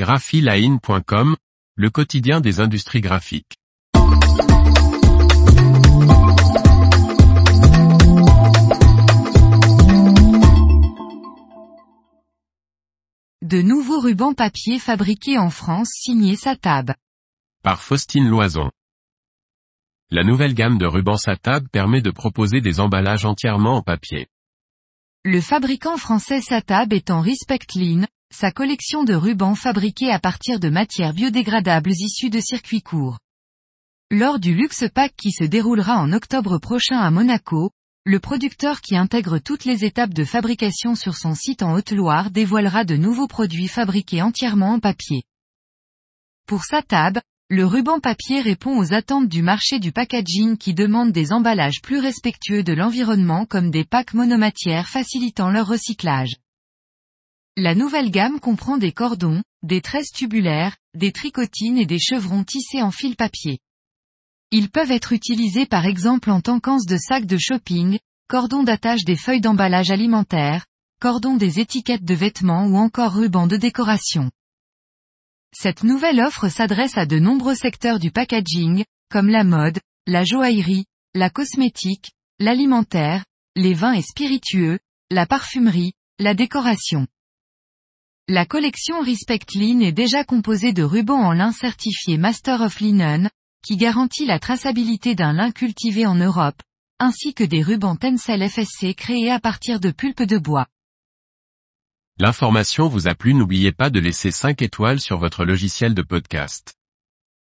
graphiline.com, le quotidien des industries graphiques. De nouveaux rubans papier fabriqués en France signés Satab. Par Faustine Loison. La nouvelle gamme de rubans Satab permet de proposer des emballages entièrement en papier. Le fabricant français Satab est en Respect Lean, sa collection de rubans fabriqués à partir de matières biodégradables issues de circuits courts. Lors du Luxe Pack qui se déroulera en octobre prochain à Monaco, le producteur qui intègre toutes les étapes de fabrication sur son site en Haute-Loire dévoilera de nouveaux produits fabriqués entièrement en papier. Pour Satab, le ruban papier répond aux attentes du marché du packaging qui demande des emballages plus respectueux de l'environnement comme des packs monomatières facilitant leur recyclage. La nouvelle gamme comprend des cordons, des tresses tubulaires, des tricotines et des chevrons tissés en fil papier. Ils peuvent être utilisés par exemple en tant de sacs de shopping, cordons d'attache des feuilles d'emballage alimentaire, cordons des étiquettes de vêtements ou encore rubans de décoration. Cette nouvelle offre s'adresse à de nombreux secteurs du packaging, comme la mode, la joaillerie, la cosmétique, l'alimentaire, les vins et spiritueux, la parfumerie, la décoration. La collection Respect Lean est déjà composée de rubans en lin certifié Master of Linen, qui garantit la traçabilité d'un lin cultivé en Europe, ainsi que des rubans Tencel FSC créés à partir de pulpe de bois. L'information vous a plu n'oubliez pas de laisser 5 étoiles sur votre logiciel de podcast.